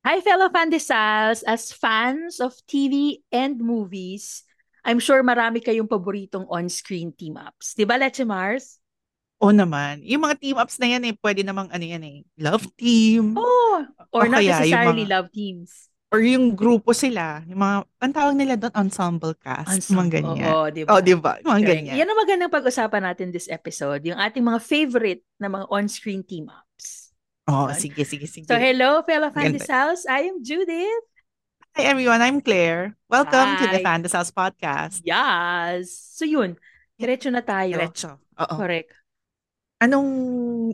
Hi, fellow Fandesals! As fans of TV and movies, I'm sure marami kayong paboritong on-screen team-ups. Di ba, Leche Mars? Oo naman. Yung mga team-ups na yan eh, pwede namang ano yan eh, love team. Oh, or o not kaya necessarily mga, love teams. or yung grupo sila, yung mga, ang tawag nila doon, ensemble cast. Ensemble, mga ganyan. oo, di ba? Oh, di ba? Mga Correct. ganyan. Yan ang magandang pag-usapan natin this episode, yung ating mga favorite na mga on-screen team-ups. Oh, sige, sige, sige. So, hello, fellow Ganda. Fandesals! I am Judith. Hi everyone, I'm Claire. Welcome to the Hi. Fantasy House Podcast. Yes! So, yun. Diretso na tayo. Diretso. Oo. Correct. Anong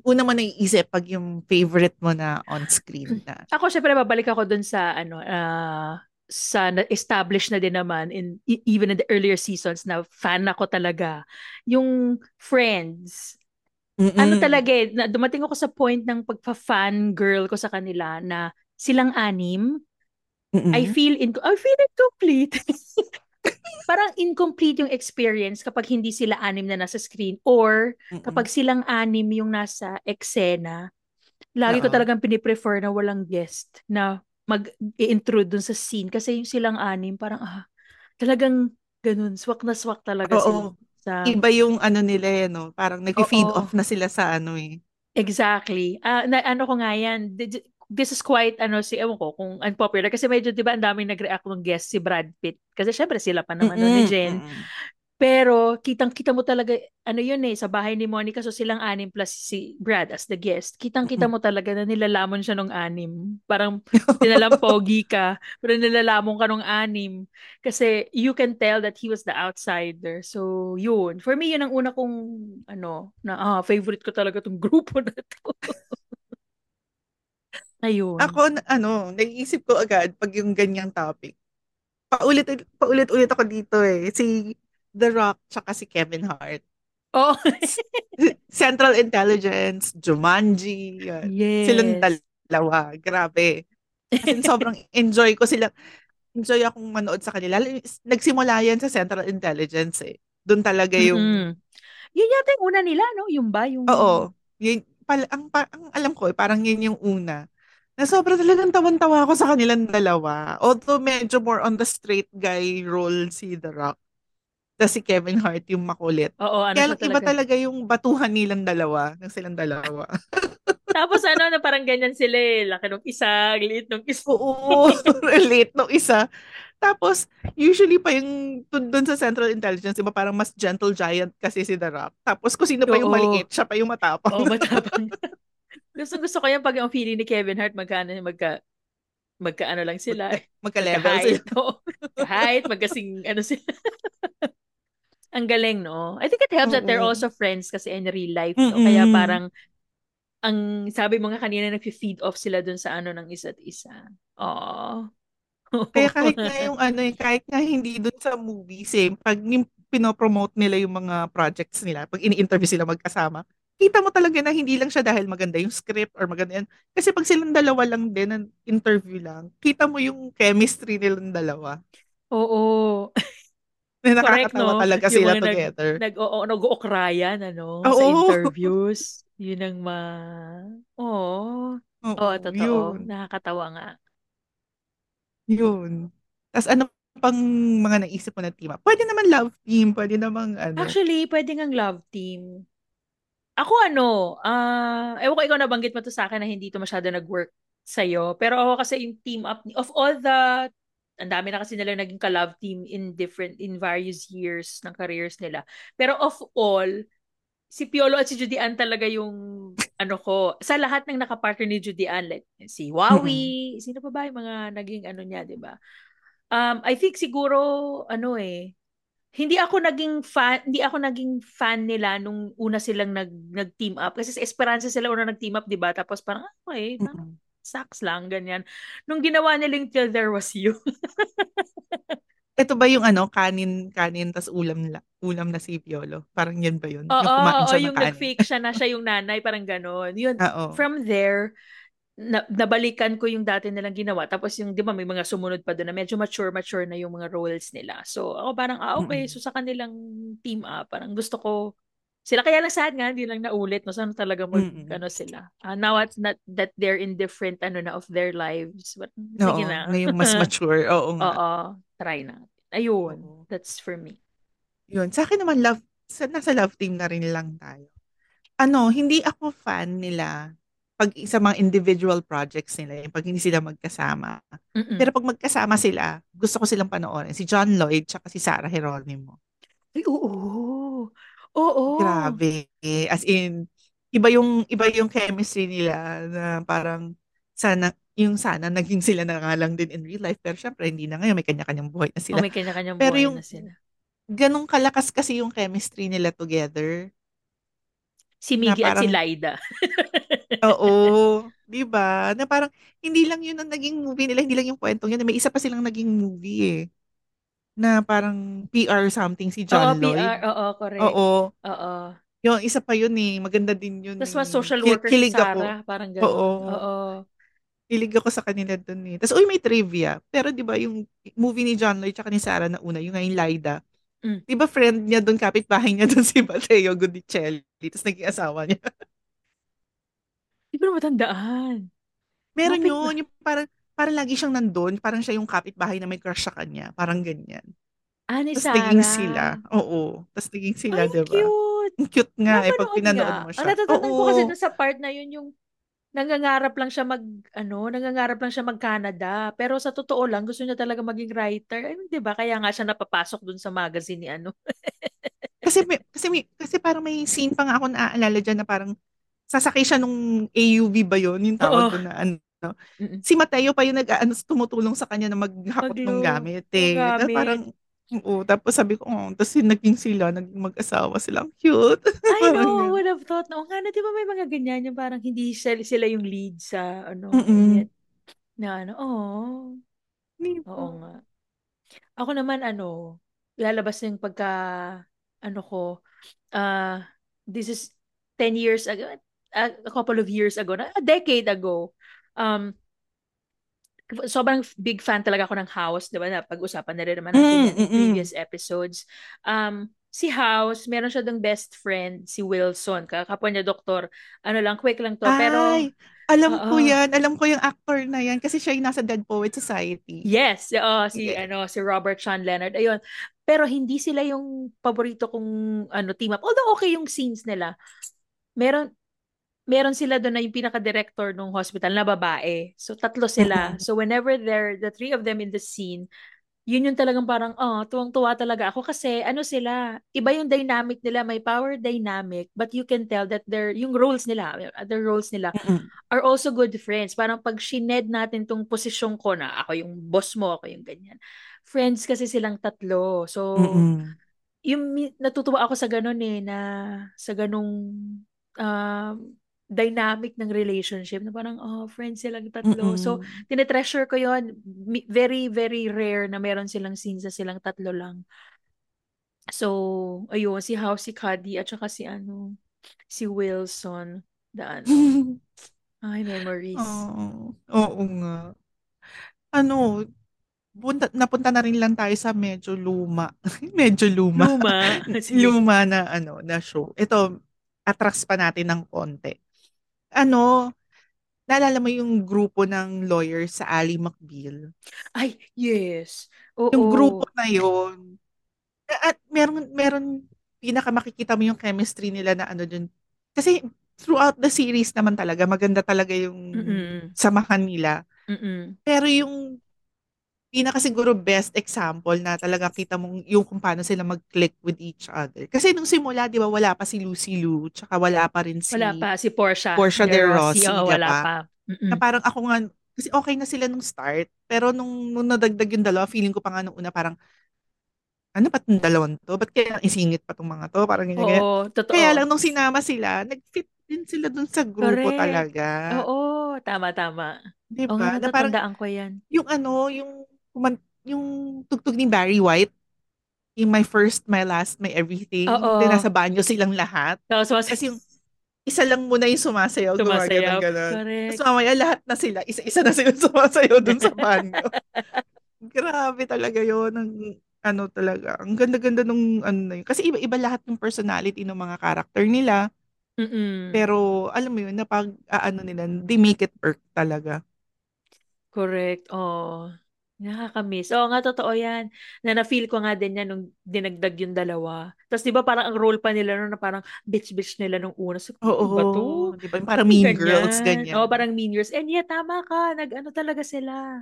una mo naiisip pag yung favorite mo na on-screen na? Ako, syempre, babalik ako dun sa, ano, ah, sa na-establish na din naman in e- even in the earlier seasons na fan ako talaga. Yung Friends. Ano Mm-mm. talaga eh, na, dumating ako sa point ng pagpa-fan girl ko sa kanila na silang anim, Mm-mm. I feel in, I feel incomplete. Parang incomplete yung experience kapag hindi sila anim na nasa screen or Mm-mm. kapag silang anim yung nasa eksena. Lagi ko Oo. talagang piniprefer na walang guest na mag-i-intrude dun sa scene kasi yung silang anim parang ah, talagang ganun, swak na swak talaga sila. Sa, Iba yung ano nila eh, no? Parang nag-feed Oo. off na sila sa ano eh. Exactly. Ah, na, ano ko nga yan, th- this is quite, ano, si, ewan ko, kung unpopular. Kasi medyo, di ba, ang daming nag-react ng guest si Brad Pitt. Kasi syempre, sila pa naman noon ni Jen. mm-mm. Pero, kitang-kita mo talaga, ano yun eh, sa bahay ni Monica, so silang anim plus si Brad as the guest. Kitang-kita mo talaga na nilalamon siya nung anim. Parang, tinalang pogi ka, pero nilalamon ka nung anim. Kasi, you can tell that he was the outsider. So, yun. For me, yun ang una kong, ano, na, ah, favorite ko talaga tong grupo na to. Ayun. Ako, ano, naiisip ko agad pag yung ganyang topic. Paulit, paulit-ulit ako dito eh. Si The Rock tsaka si Kevin Hart. Oh, Central Intelligence, Jumanji. Silang yes. dalawa. Grabe. In, sobrang enjoy ko sila. Enjoy akong manood sa kanila. Nagsimula yan sa Central Intelligence eh. Doon talaga yung, Mm-mm. Yun yata yung una nila, no? Yung ba? Yung... oo, yun, pal, ang, pa- ang alam ko eh, parang yun yung una. Na sobrang talagang tawan-tawa ako sa kanilang dalawa. Although medyo more on the straight guy role si The Rock. Tapos si Kevin Hart yung makulit. Oo, ano Kaya lang iba talaga. talaga yung batuhan nilang dalawa, ng silang dalawa. Tapos ano, na parang ganyan sila eh. Laki nung isa, liit nung isa. Oo, relate no isa. Tapos, usually pa yung dun sa Central Intelligence, diba parang mas gentle giant kasi si The Rock. Tapos kung sino pa yung Oo. maliit, siya pa yung matapang. Oo, matapang. gusto gusto ko yan pag yung feeling ni Kevin Hart, magkano, magka, magka ano lang sila. Magka-level sila. Magka-height. Oo. Magka-height, magkasing ano sila. Ang galing, no? I think it helps that they're also friends kasi in real life, no? Kaya Mm-mm. parang, ang sabi mo nga kanina, nag-feed off sila dun sa ano ng isa't isa. Aww. Kaya kahit nga yung ano eh, kahit nga hindi dun sa movies eh, pag pinopromote nila yung mga projects nila, pag ini-interview sila magkasama, kita mo talaga na hindi lang siya dahil maganda yung script or maganda yan. Kasi pag silang dalawa lang din, ang interview lang, kita mo yung chemistry nilang dalawa. Oo. Na nakakatawa no? talaga Yung sila nag- together. Nag, oo, nag-ookrayan, ano, sa Oo. interviews. Yun ang ma... Oo. Oo, Oo, totoo. yun. Nakakatawa nga. Yun. Tapos ano pang mga naisip mo na team up? Pwede naman love team, pwede naman ano. Actually, pwede ngang love team. Ako ano, ah, ewan ko ikaw nabanggit mo to sa akin na hindi to masyado nag-work sa'yo. Pero ako kasi yung team up, of all the, ang dami na kasi nila naging ka-love team in different, in various years ng careers nila. Pero of all, si Piolo at si Judy Ann talaga yung ano ko, sa lahat ng nakapartner ni Judy Ann, like si Wawi, sino pa ba yung mga naging ano niya, di ba? Um, I think siguro, ano eh, hindi ako naging fan, hindi ako naging fan nila nung una silang nag, nag-team up. Kasi sa Esperanza sila una nag-team up, di ba? Tapos parang, ah, okay, parang. Sucks lang, ganyan. Nung ginawa nila yung Till There Was You. Ito ba yung ano, kanin, kanin, tas ulam, la, ulam na si Piolo? Parang yun ba yun? Oo, yung oo, ng yung nag-fake siya na siya yung nanay, parang ganon. Yun, Oo. from there, na, nabalikan ko yung dati nilang ginawa. Tapos yung, di ba, may mga sumunod pa doon na medyo mature-mature na yung mga roles nila. So, ako parang, ah, okay. Mm-mm. So, sa kanilang team up, parang gusto ko, sila. Kaya lang sad nga, hindi lang naulit. No? Sana talaga mag, Mm. ano sila. Uh, now it's not that they're in different, ano na, of their lives. But, sige Oo, na. ngayong mas mature. Oo nga. Oo, try na. Ayun, Oo. that's for me. Yun. Sa akin naman, love, sa, nasa love team na rin lang tayo. Ano, hindi ako fan nila pag sa mga individual projects nila, yung pag hindi sila magkasama. Mm-mm. Pero pag magkasama sila, gusto ko silang panoorin. Si John Lloyd tsaka si Sarah Geronimo. Ay, oo. Oo. Grabe. As in, iba yung iba yung chemistry nila na parang sana yung sana naging sila na nga lang din in real life pero syempre hindi na ngayon may kanya-kanyang buhay na sila. may kanya-kanyang Pero buhay yung na sila. ganong kalakas kasi yung chemistry nila together. Si Miggy at si Laida. Oo, 'di ba? Na parang hindi lang 'yun ang naging movie nila, hindi lang yung kwentong 'yun, may isa pa silang naging movie eh. Na parang PR something si Oo, John PR. Lloyd. Oo, correct. Oo. Oo. Yung isa pa yun eh, maganda din yun. Tapos eh. mas social worker si kilig ako. Sarah. Parang gano'n. Oo. Oo. Kilig ako sa kanila dun eh. Tapos, uy, may trivia. Pero di ba yung movie ni John Lloyd tsaka ni Sarah na una, yung ngayon Laida, Mm. di ba friend niya dun, kapitbahay niya dun si Mateo Gudicelli. Tapos naging asawa niya. Hindi ko na matandaan. Meron Kapit yun, yung parang, parang lagi siyang nandun, parang siya yung kapitbahay na may crush sa kanya. Parang ganyan. Ah, ni Tapos Sarah. naging sila. Oo. Tapos naging sila, Ay, di ba? cute. Ang cute nga eh, pag Napanood pinanood mo Ang siya. natatandaan ko Oo. kasi dun sa part na yun yung nangangarap lang siya mag ano, nangangarap lang siya mag Canada. Pero sa totoo lang gusto niya talaga maging writer. Ay, 'di ba? Kaya nga siya napapasok dun sa magazine ni ano. Kasi may, kasi may, kasi parang may scene pa nga ako naaalala dyan na parang sasakay siya nung AUV ba yun? Yung tawag Oo. doon na ano. Mm-mm. Si Mateo pa yung nag, ano, tumutulong sa kanya na maghakot ng gamit eh. Na gamit. parang, oo. Tapos sabi ko, oh, tapos naging sila, naging mag-asawa sila. Ang cute. I know, would have thought. Oo nga na, di ba may mga ganyan yung parang hindi sila, sila yung lead sa ano. Yet, na ano, oh. Oo nga. Ako naman, ano, lalabas yung pagka, ano ko, ah, this is 10 years ago, a, a couple of years ago, na, a decade ago, um, sobrang big fan talaga ako ng House, di ba? Na pag-usapan na rin naman natin Mm, in previous episodes. Um, si House, meron siya dong best friend, si Wilson, kakapwa niya doktor. Ano lang, quick lang to. Pero, Ay, alam ko Oo. yan. Alam ko yung actor na yan kasi siya yung nasa Dead Poet Society. Yes, oo, si Yeah. ano si Robert Sean Leonard. Ayun. Pero hindi sila yung paborito kong ano team up. Although okay yung scenes nila. Meron meron sila doon na yung pinaka-director ng hospital na babae. So tatlo sila. So whenever they're the three of them in the scene, yun yung talagang parang oh, tuwang-tuwa talaga ako kasi ano sila, iba yung dynamic nila, may power dynamic, but you can tell that they're yung roles nila, other roles nila are also good friends. Parang pag shined natin tong posisyon ko na ako yung boss mo, ako yung ganyan. Friends kasi silang tatlo. So, Mm-mm. yung natutuwa ako sa ganun eh, na sa ganung um, dynamic ng relationship na parang, oh, friends silang tatlo. So, Mm-mm. tinetreasure ko yon Very, very rare na meron silang scenes na silang tatlo lang. So, ayun, si House, si Cuddy, at saka si ano, si Wilson. Ano, ay, memories. Oo. Oo nga. Ano, punta, napunta na rin lang tayo sa medyo luma. medyo luma. Luma. Luma na ano, na show. Ito, atras pa natin ng konti. Ano, naalala mo yung grupo ng lawyers sa Ali McBeal? Ay, yes. Oo. Yung grupo na yun, at meron, meron, pinaka makikita mo yung chemistry nila na ano dun. Kasi throughout the series naman talaga, maganda talaga yung Mm-mm. samahan nila. Mm-mm. Pero yung pinaka siguro best example na talaga kita mong yung kung paano sila mag-click with each other. Kasi nung simula, di ba, wala pa si Lucy Liu, tsaka wala pa rin si Wala pa si Portia. Portia de Rossi, di wala pa. Mm-mm. na parang ako nga, kasi okay na sila nung start, pero nung, nung nadagdag yung dalawa, feeling ko pa nga nung una parang, ano ba itong dalawang to? Ba't kaya isingit pa tong mga to? Parang ganyan. Oo, totoo. Kaya lang nung sinama sila, nag-fit din sila dun sa grupo Correct. talaga. Oo, tama, tama. Di Oo ba? nga, Na parang natatandaan ko yan. yung ano, yung kuman- yung tugtog ni Barry White, yung My First, My Last, My Everything, Oo. na nasa banyo silang lahat. Tapos, mas, Kasi yung isa lang muna yung sumasayaw, Sumasayaw. ganon. Correct. Tapos mamaya lahat na sila, isa-isa na sila sumasayaw dun sa banyo. Grabe talaga yun. Ang, ano talaga, ang ganda-ganda nung ano na yun. Kasi iba-iba lahat ng personality ng mga character nila. Mm. Pero alam mo yun, napag aano nila, they make it work talaga. Correct. Oo. Nakakamiss. Oo nga, totoo yan. Na na-feel ko nga din yan nung dinagdag yung dalawa. Tapos di ba parang ang role pa nila nun na parang bitch-bitch nila nung una. So, ano Oo, ba to? 'di ba? Parang Mean Girls ganyan. Oo, ganyan. parang Mean Girls. And yeah, tama ka. Nag-ano talaga sila.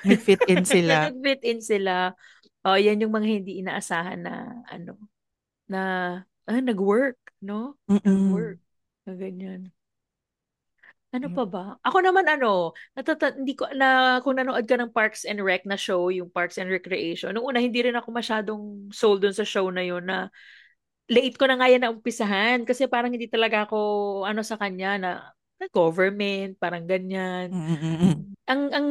Nag-fit in sila. Nag-fit in sila. Oh, yan yung mga hindi inaasahan na ano, na ah, nag-work, no? Mm. Nag-work. Na ganyan. Ano pa ba? Ako naman ano, natata hindi ko na kung nanood ka ng Parks and Rec na show, yung Parks and Recreation. Nung una hindi rin ako masyadong sold dun sa show na yun na late ko na nga yan na umpisahan kasi parang hindi talaga ako ano sa kanya na, na government, parang ganyan. Mm. Ang ang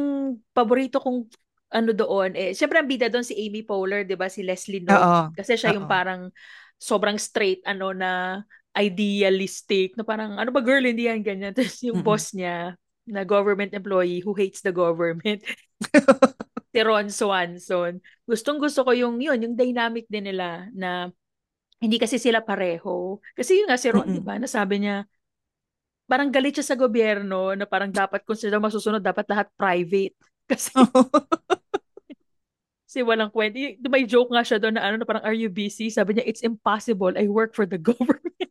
paborito kong ano doon eh syempre ang bida doon si Amy Poehler, 'di ba? Si Leslie Knope kasi siya yung Oo. parang sobrang straight ano na idealistic na parang ano ba girl hindi yan ganyan. Tapos yung Mm. boss niya na government employee who hates the government. Si Ron Swanson. Gustong gusto ko yung yun yung dynamic din nila na hindi kasi sila pareho. Kasi yun nga si Ron di Mm. ba nasabi niya parang galit siya sa gobyerno na parang dapat kung sila masusunod dapat lahat private. Kasi si walang kwenta. Y- May joke nga siya doon na ano na parang are you busy? Sabi niya it's impossible. I work for the government.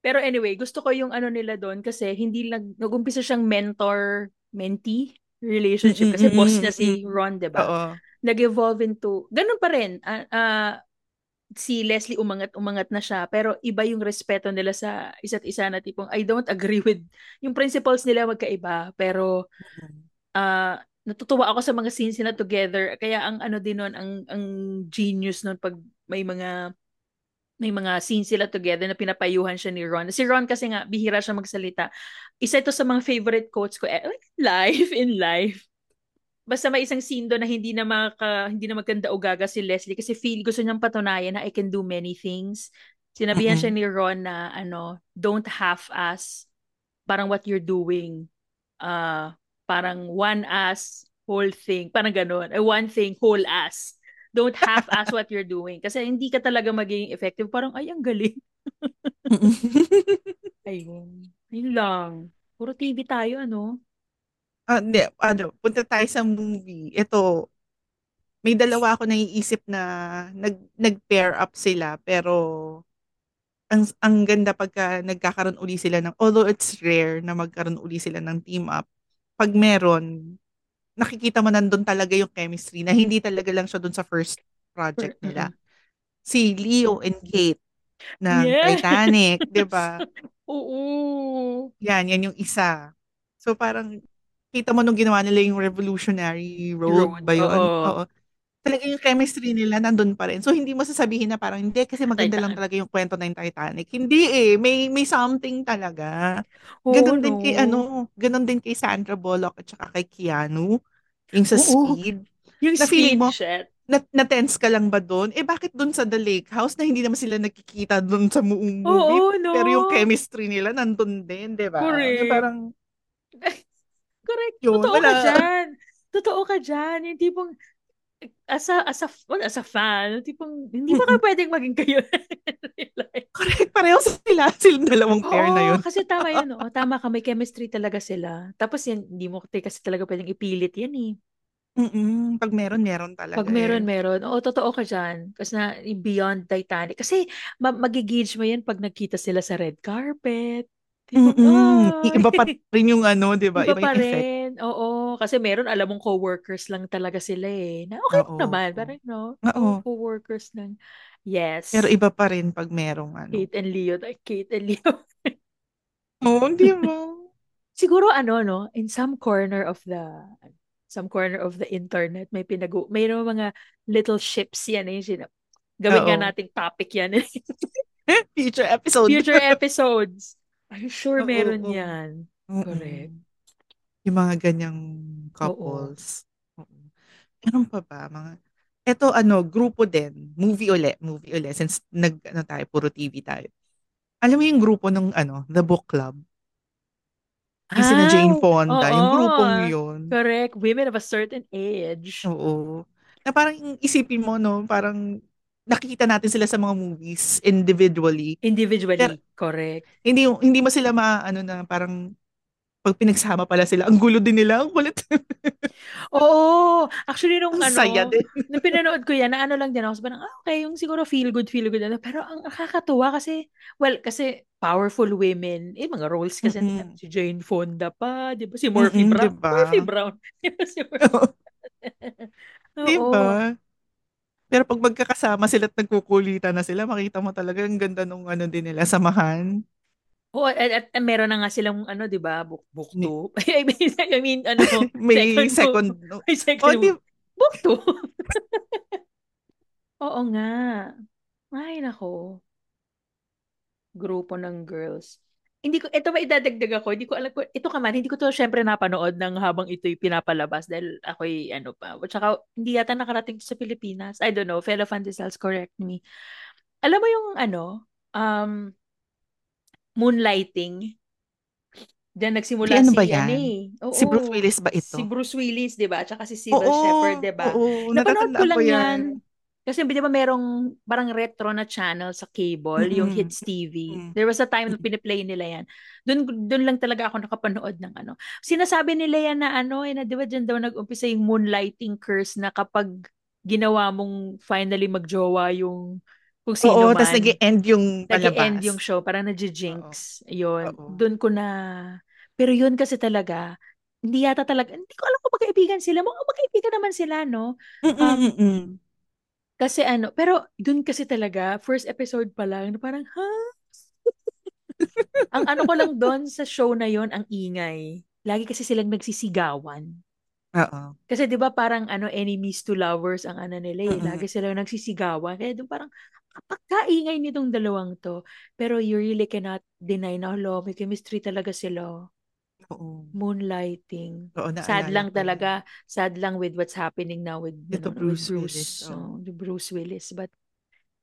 Pero anyway, gusto ko yung ano nila doon kasi hindi lang nag-umpisa siyang mentor-mentee relationship kasi boss niya si. Ron, 'di ba? Oo. Nag-evolve into ganun pa rin. Ah, ah, si Leslie umangat umangat na siya pero iba yung respeto nila sa isa't isa na tipong I don't agree with yung principles nila magkaiba pero Mm. Natutuwa ako sa mga scenes nila together kaya ang ano din nun ang ang genius nun pag may mga may mga scenes sila together na pinapayuhan siya ni Ron. Si Ron kasi nga bihira siya magsalita. Isa ito sa mga favorite quotes ko eh, life in life. Basta may isang scene doon na hindi na maka, hindi na maganda o gaga si Leslie kasi feel gusto niyang patunayan na I can do many things. Sinabihan siya ni Ron na ano, don't half-ass parang what you're doing. Uh, parang one ass, whole thing. Parang ganun. Eh, one thing, whole ass. Don't half-ass what you're doing. Kasi hindi ka talaga magiging effective. Parang, ay, ang galing. Ayun. Ayun lang. Puro TV tayo, ano? Ah, hindi, ano, punta tayo sa movie. Ito, may dalawa ako naiisip na nag nag-pair up sila pero ang ang ganda pagka nagkakaroon uli sila ng although it's rare na magkaroon uli sila ng team up. Pag meron, nakikita mo nandun talaga yung chemistry na hindi talaga lang siya dun sa first project nila. Si Leo and Kate ng Yes! Titanic, 'di ba? Oo. Yan, yan yung isa. So parang kita mo nung ginawa nila yung Revolutionary Road Road. ba yun? Oo. Oo. Talaga yung chemistry nila nandun pa rin. So hindi mo sasabihin na parang hindi kasi maganda lang Titan. talaga yung kwento ng Titanic. Hindi eh, may may something talaga. Oo, Ganon no? din kay ano, ganon din kay Sandra Bullock at saka kay Keanu, yung sa Oo. speed. Yung Na feeling speed mo, shit. na, na-tense ka lang ba doon? Eh bakit doon sa The Lake House na hindi naman sila nakikita doon sa buong movie? Oo, no? Pero yung chemistry nila nandun din, di ba? Yung Correct. parang, Correct. yun, Totoo ka wala. dyan. Totoo ka dyan. Yung tipong, as a, as a, well, as a fan, tipong, hindi ba kayo pwedeng maging kayo? Correct, pareho sila, silang dalawang pair na Oo, yun. kasi tama yun. Oh. Tama ka, may chemistry talaga sila. Tapos yan, hindi mo kasi talaga pwedeng ipilit yan eh. Mm-mm. Pag meron, meron Pag talaga meron, eh. meron. Oo, totoo ka dyan. Kasi na, beyond Titanic. Kasi, ma- magigauge mo yan pag nagkita sila sa red carpet. Tipong, Mm-mm. Iba pa rin yung ano, di ba? iba Iba pa effect. rin. Oo, kasi meron, alam mong co-workers lang talaga sila eh. Na okay Oo. naman, parang no, Oo. co- co-workers lang. Pero Yes. iba pa rin pag merong ano. Kate and Leo. Ay, Kate and Leo. Oo, di ba? Siguro ano, no, in some corner of the some corner of the internet, may pinago, may mga little ships yan eh. Sina- Gawin nga Oo. nating topic yan. eh. Future episode. Future episodes. I'm sure Oo, meron oo. yan. Mm-mm. Correct. Yung mga ganyang Oo. couples. Oo. Meron pa ba? Mga, eto ano, grupo din. Movie uli. Movie uli. Since nag, ano tayo, puro TV tayo. Alam mo yung grupo ng ano, The Book Club? Yung Ah, Jane Fonda. Yung grupong oo. yun. Correct. Women of a certain age. Oo. Na parang isipin mo, no, parang nakikita natin sila sa mga movies individually. Pero Individually, correct. hindi hindi mo sila ma ano na parang pag pinagsama pala sila, ang gulo din nila, ang kulit. Oo, actually nung ang saya ano, din. nung pinanood ko yan, na ano lang din ako, so parang, ah, okay, yung siguro feel good, feel good, ano, pero ang nakakatuwa kasi, well, kasi powerful women, eh, mga roles kasi Mm-mm. si Jane Fonda pa, di ba, si Murphy Mm-mm, 'di Brown, ba? Murphy Brown, di ba si Murphy, 'Di ba? Pero pag magkakasama sila at nagkukulitan na sila, makita mo talaga ang ganda nung ano din nila, samahan. Oo, at, at, at meron na nga silang, ano, di ba, book, book Ni- two, I mean, I mean, ano, May second book, second, no? may second di, book, book two, oo nga, ay, nako, grupo ng girls. Hindi ko, ito ba idadagdag ako, hindi ko alam ko, ito ka man, hindi ko to syempre napanood ng habang ito'y pinapalabas dahil ako'y ano pa. At saka, hindi yata nakarating sa Pilipinas. I don't know, fellow Fandesals, correct me. Alam mo yung ano, um, moonlighting, Diyan di nagsimula ano si ba ano yan? eh. Si Bruce Oo. Willis ba Si ito? Bruce Willis, 'di ba? Tsaka si Sybil Oo, Shepherd, 'di ba? oo, Napanood ko lang 'yan. yan. Kasi 'di ba merong parang retro na channel sa cable, yung Mm-mm. Hits TV. Mm-mm. There was a time na piniplay nila 'yan. Doon doon lang talaga ako nakapanood ng ano. Sinasabi nila yan na ano, eh, na 'di ba diyan daw nag-umpisa yung moonlighting curse na kapag ginawa mong finally magjowa yung kung Oo, sino tas man nag-end yung nag-e-end yung palabas. show, parang Oo, nag-jinx. Yun. oo. Doon ko na... Pero yun kasi talaga, hindi yata talaga, hindi ko alam kung magkaibigan sila. Mga magkaibigan naman sila, no? Um, kasi ano, pero doon kasi talaga, first episode pa lang, parang, ha? Ang ano ko lang doon sa show na yon ang ingay. Lagi kasi silang nagsisigawan. Oo. Kasi 'di ba parang ano enemies to lovers ang ano nila eh. Lagi silang nagsisigawan. Kaya doon parang kapagkaingay nitong dalawang to. Pero you really cannot deny na hello, may chemistry talaga sila. Oo. Moonlighting. Oo, Sad lang ko talaga. Sad lang with what's happening now with, you Ito know, with Bruce Willis. Bruce. Oo. Oh, the Bruce Willis. But,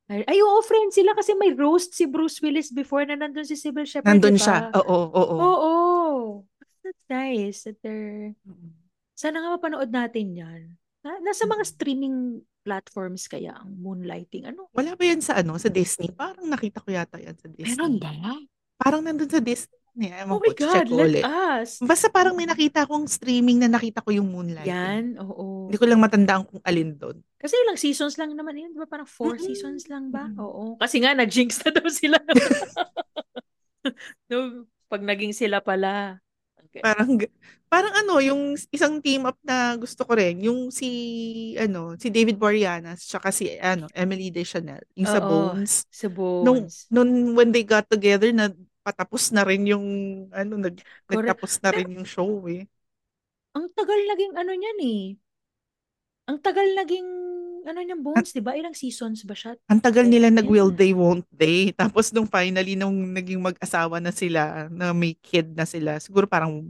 ay, oo, friend sila kasi may roast si Bruce Willis before na nandun si Sybil Shepherd, di Nandun siya. ba? Oo, oo. Oo. That's nice. That they're... Sana nga mapanood natin yan. Na, nasa mga streaming platforms kaya ang moonlighting. Ano? Wala ba yan sa ano, sa Disney? Parang nakita ko yata yan sa Meron Disney. ba? Parang nandun sa Disney. Ewan Oh my check God, ko let ulit. us. Basta parang may nakita akong streaming na nakita ko yung Moonlighting. Yan, oo. Hindi ko lang matandaan kung alin doon. Kasi ilang seasons lang naman yun, di ba? Parang four Mm-mm. seasons lang ba? Mm-mm. Oo. Kasi nga, nag-jinx na daw sila. no, pag naging sila pala. Okay. Parang parang ano, yung isang team up na gusto ko rin, yung si ano, si David Boreanaz tsaka si ano, Emily Deschanel, yung sa Oo, Bones. sa Nung Bones. nung when they got together na patapos na rin yung ano, nag, Correct. nagtapos na rin yung show eh. ang tagal naging ano niyan eh. Ang tagal naging ano niyang Bones, di ba? Ilang seasons ba siya? Ang tagal nila nag will they won't they. Tapos nung finally nung naging mag-asawa na sila, na may kid na sila, siguro parang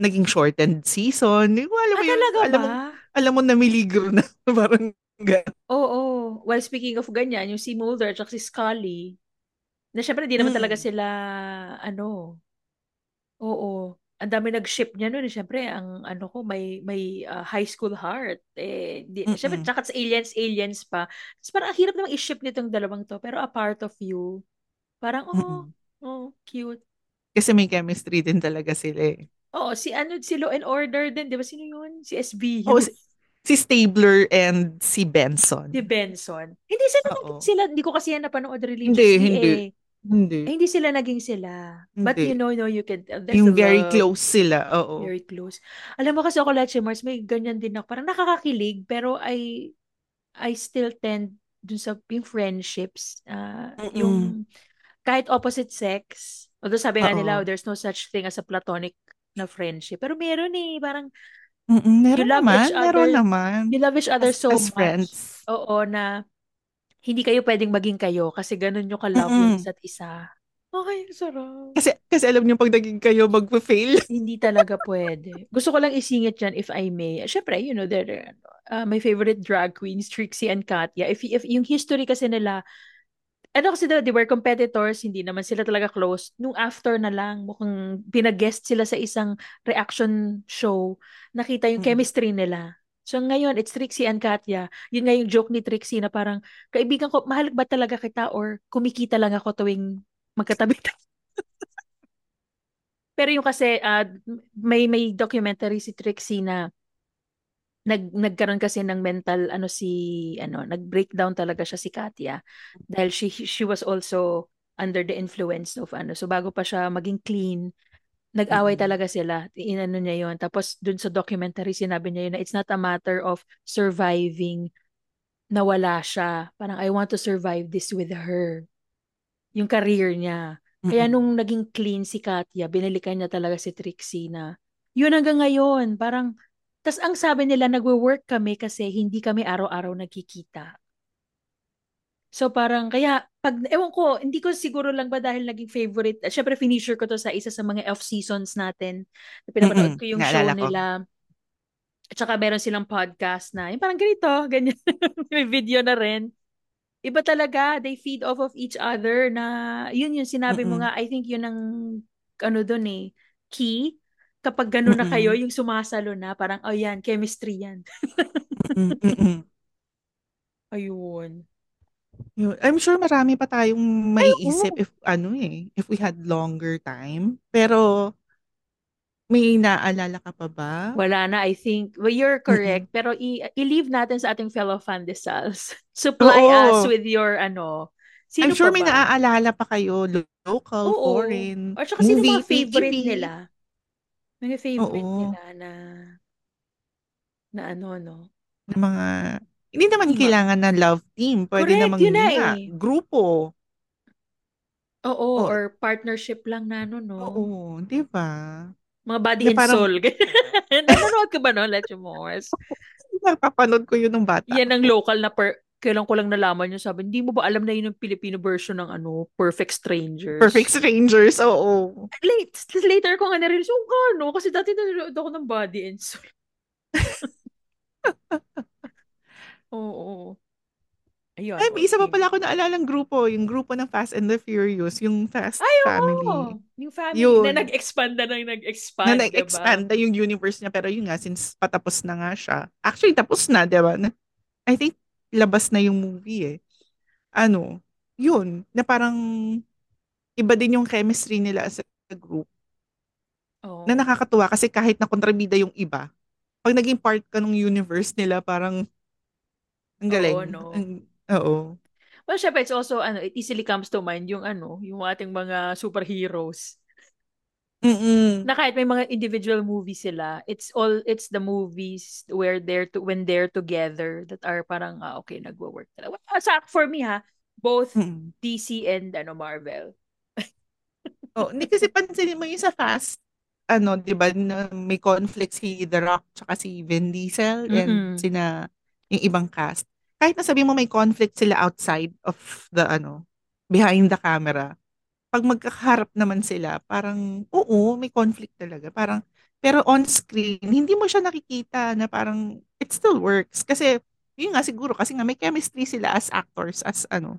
naging shortened season. Yung, alam mo Ah, yun, talaga alam ba? mo, alam mo namiligro na. parang gano'n. Oo. Well, speaking of ganyan, yung si Mulder at si Scully, na syempre di naman talaga Mm. sila, ano, oo. Ang dami nag-ship niya noon. Syempre, ang ano ko, may may ah, high school heart. Eh, di, syempre, Mm-mm. tsaka sa aliens, aliens pa. Tapos parang ang hirap namang i-ship nitong dalawang to. Pero a part of you, parang, oh, Mm-mm. oh, cute. Kasi may chemistry din talaga sila eh. Oo, si ano, si Law and Order din. Di ba sino yun? Si SVU. Oh, si, si Stabler and si Benson. Si Benson. Hindi sila Oo. sila. Hindi ko kasi yan napanood Hindi, religiously hindi. eh. Hindi. Eh, hindi sila naging sila. But you Hindi. know, no, you can tell. There's Yung very love. close sila. Oo. Very close. Alam mo kasi ako, Leche Mars, may ganyan din ako. Parang nakakakilig, pero I I still tend dun sa yung friendships. Mm-mm. yung kahit opposite sex. Although sabi nga nila, Oo. there's no such thing as a platonic na friendship. Pero meron eh. Parang Mm-mm. you Meron love naman. each Meron other. naman. You love each other As, so as much. friends. Oo, na hindi kayo pwedeng maging kayo kasi ganun yung ka-love yung isa't isa. Okay, sarap. Kasi, kasi alam niyo pag naging kayo magpa-fail. Hindi talaga pwede. Gusto ko lang isingit yan if I may. Siyempre, you know, they're uh, my favorite drag queens, Trixie and Katya. If, if yung history kasi nila, ano kasi they were competitors, hindi naman sila talaga close. Nung after na lang, mukhang pinag-guest sila sa isang reaction show, nakita yung Mm-mm. chemistry nila. So ngayon, it's Trixie and Katya. Yun nga yung joke ni Trixie na parang, kaibigan ko, mahal ba talaga kita or kumikita lang ako tuwing magkatabi Pero yung kasi, uh, may, may documentary si Trixie na nag nagkaroon kasi ng mental ano si ano nag-breakdown talaga siya si Katya dahil she she was also under the influence of ano so bago pa siya maging clean nag-away mm-hmm. talaga sila inano niya yon tapos dun sa documentary sinabi niya yun na it's not a matter of surviving na wala siya parang I want to survive this with her yung career niya kaya mm-hmm. nung naging clean si Katya binalikan niya talaga si Trixie na yun hanggang ngayon parang tas ang sabi nila, nagwo-work kami kasi hindi kami araw-araw nagkikita. So parang, kaya, pag, ewan ko, hindi ko siguro lang ba dahil naging favorite, syempre finisher ko to sa isa sa mga off seasons natin. Pinapanood ko yung show nila. At saka meron silang podcast na, yung parang ganito, ganyan. May video na rin. Iba talaga, they feed off of each other na, yun yung sinabi Mm-mm. mo nga, I think yun ang, ano dun eh, key kapag gano'n na kayo, yung sumasalo na, parang, oh yan, chemistry yan. Ayun. Yun. I'm sure marami pa tayong maiisip if ano eh, if we had longer time. Pero may naalala ka pa ba? Wala na, I think. Well, you're correct. Pero i- i-leave natin sa ating fellow fandesals. Supply Oo. us with your ano. Sino I'm sure may ba? naaalala pa kayo, local, Oo. foreign, Or saka sino mga favorite TV. nila? Mga favorite Oo. nila na na ano, no? Na mga, hindi naman Team kailangan na love team. Pwede Correct, namang yun na eh. grupo. Oo, Oh, or partnership lang na ano, no? oo, di ba? Mga body and parang, soul. Nanonood ka ba no, Let You Morse? napapanood ko yun nung bata. Yan ang local na per kailan ko lang nalaman yung sabi, hindi mo ba alam na yun yung Filipino version ng ano, Perfect Strangers? Perfect Strangers, oo. Late, later ko nga na-realize, oh, ano, kasi dati nanonood ako ng Body and Soul. oo. Ayun. Ay, may isa pa pala ako naalalang grupo, yung grupo ng Fast and the Furious, yung Fast Ay, Family. Oo. Yung family yun. na nag-expand na nang nag-expand, Na nag-expand diba? na yung universe niya, pero yun nga, since patapos na nga siya. Actually, tapos na, di ba? I think labas na yung movie eh. Ano, yun, na parang iba din yung chemistry nila as a group. Oh. Na nakakatuwa kasi kahit na kontrabida yung iba, pag naging part ka ng universe nila, parang ang galing. Oo, no. Ang, oo. Well, syempre, it's also, ano, it easily comes to mind yung, ano, yung ating mga superheroes. Mm-mm. Na kahit may mga individual movies sila, it's all it's the movies where they're to, when they're together that are parang ah, okay nagwo-work talaga. Well, sa for me ha, both Mm-mm. DC and ano Marvel. oh, hindi kasi pansinin mo yung sa Fast ano, 'di ba, may conflict si The Rock tsaka si Vin Diesel Mm-mm. and sina yung ibang cast. Kahit na sabi mo may conflict sila outside of the ano, behind the camera pag magkakaharap naman sila, parang, oo, may conflict talaga. Parang, pero on screen, hindi mo siya nakikita na parang, it still works. Kasi, yun nga siguro, kasi nga may chemistry sila as actors, as ano,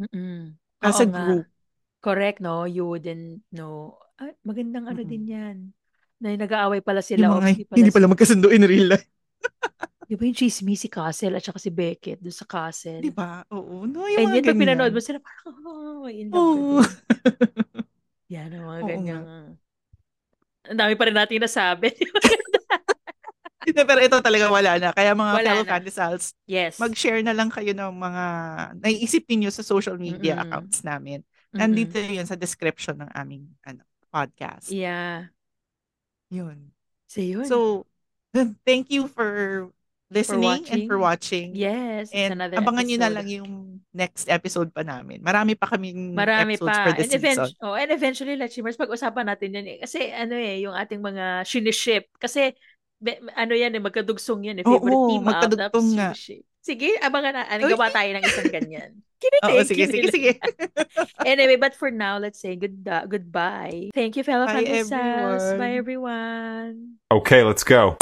Mm-mm. as Oo a group. Correct, no? You wouldn't know. Ah, magandang ano din yan. Na nag-aaway pala sila. Yung mga, hindi pala, hindi pala magkasundo in real life. Di ba yung chismis si Castle at saka si Beckett doon sa Castle? Di ba? Oo. No, yung And mga yun, pag ganyan. pinanood mo sila, parang, oh, in love Oo. Yan, ang mga Oo ganyang... Ang dami pa rin natin nasabi. Hindi, pero ito talaga wala na. Kaya mga wala fellow na. Yes. mag-share na lang kayo ng mga naiisip ninyo sa social media Mm-mm. accounts namin. Nandito Mm-mm. yun sa description ng aming ano, podcast. Yeah. Yun. So, yun. So, thank you for listening and for watching. Yes, and another abangan episode. nyo na lang yung next episode pa namin. Marami pa kaming Marami episodes pa. for this and season. Eventually, oh, and eventually, let's see, pag-usapan natin yan eh. Kasi ano eh, yung ating mga siniship. Kasi be, ano yan eh, magkadugsong yan eh. Favorite Oo, team magkadugtong nga. Sige, abangan na. Ano, gawa tayo ng isang ganyan. Kinilig. Oo, sige, sige, sige. anyway, but for now, let's say good uh, goodbye. Thank you, fellow Bye, Bye, everyone. Bye, everyone. Okay, let's go.